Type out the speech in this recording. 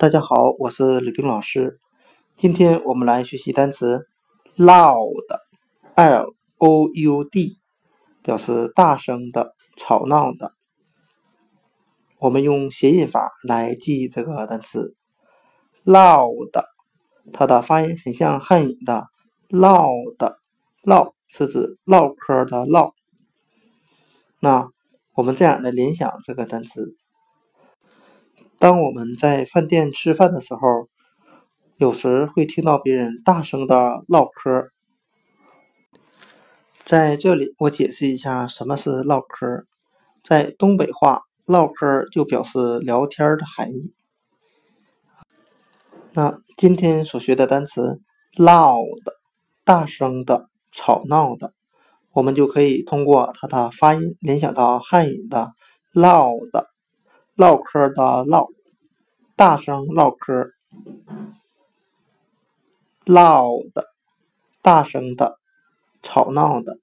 大家好，我是吕冰老师。今天我们来学习单词 loud，l o u d，表示大声的、吵闹的。我们用谐音法来记这个单词 loud，它的发音很像汉语的唠的唠，是指唠嗑的唠。那我们这样来联想这个单词。当我们在饭店吃饭的时候，有时会听到别人大声的唠嗑。在这里，我解释一下什么是唠嗑。在东北话，唠嗑就表示聊天的含义。那今天所学的单词 “loud”，大声的、吵闹的，我们就可以通过它的发音联想到汉语的 “loud”。唠嗑的唠，大声唠嗑，loud，大声的，吵闹的。